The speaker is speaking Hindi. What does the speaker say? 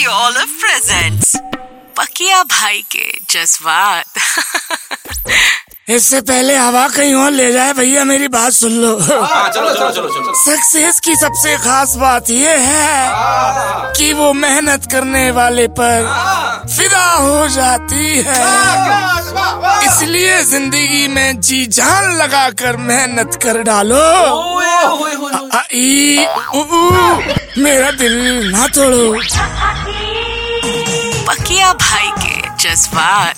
रेडियो ओलिव प्रेजेंट्स पकिया भाई के जज्बात। इससे पहले हवा कहीं और ले जाए भैया मेरी बात सुन लो। हाँ, चलो चलो चलो चलो। सक्सेस की सबसे खास बात ये है कि वो मेहनत करने वाले पर फिदा हो जाती है। इसलिए ज़िंदगी में जी जान लगा कर मेहनत कर डालो। मेरा दिल ना तोड़ो। पकिया भाई के जज्बात।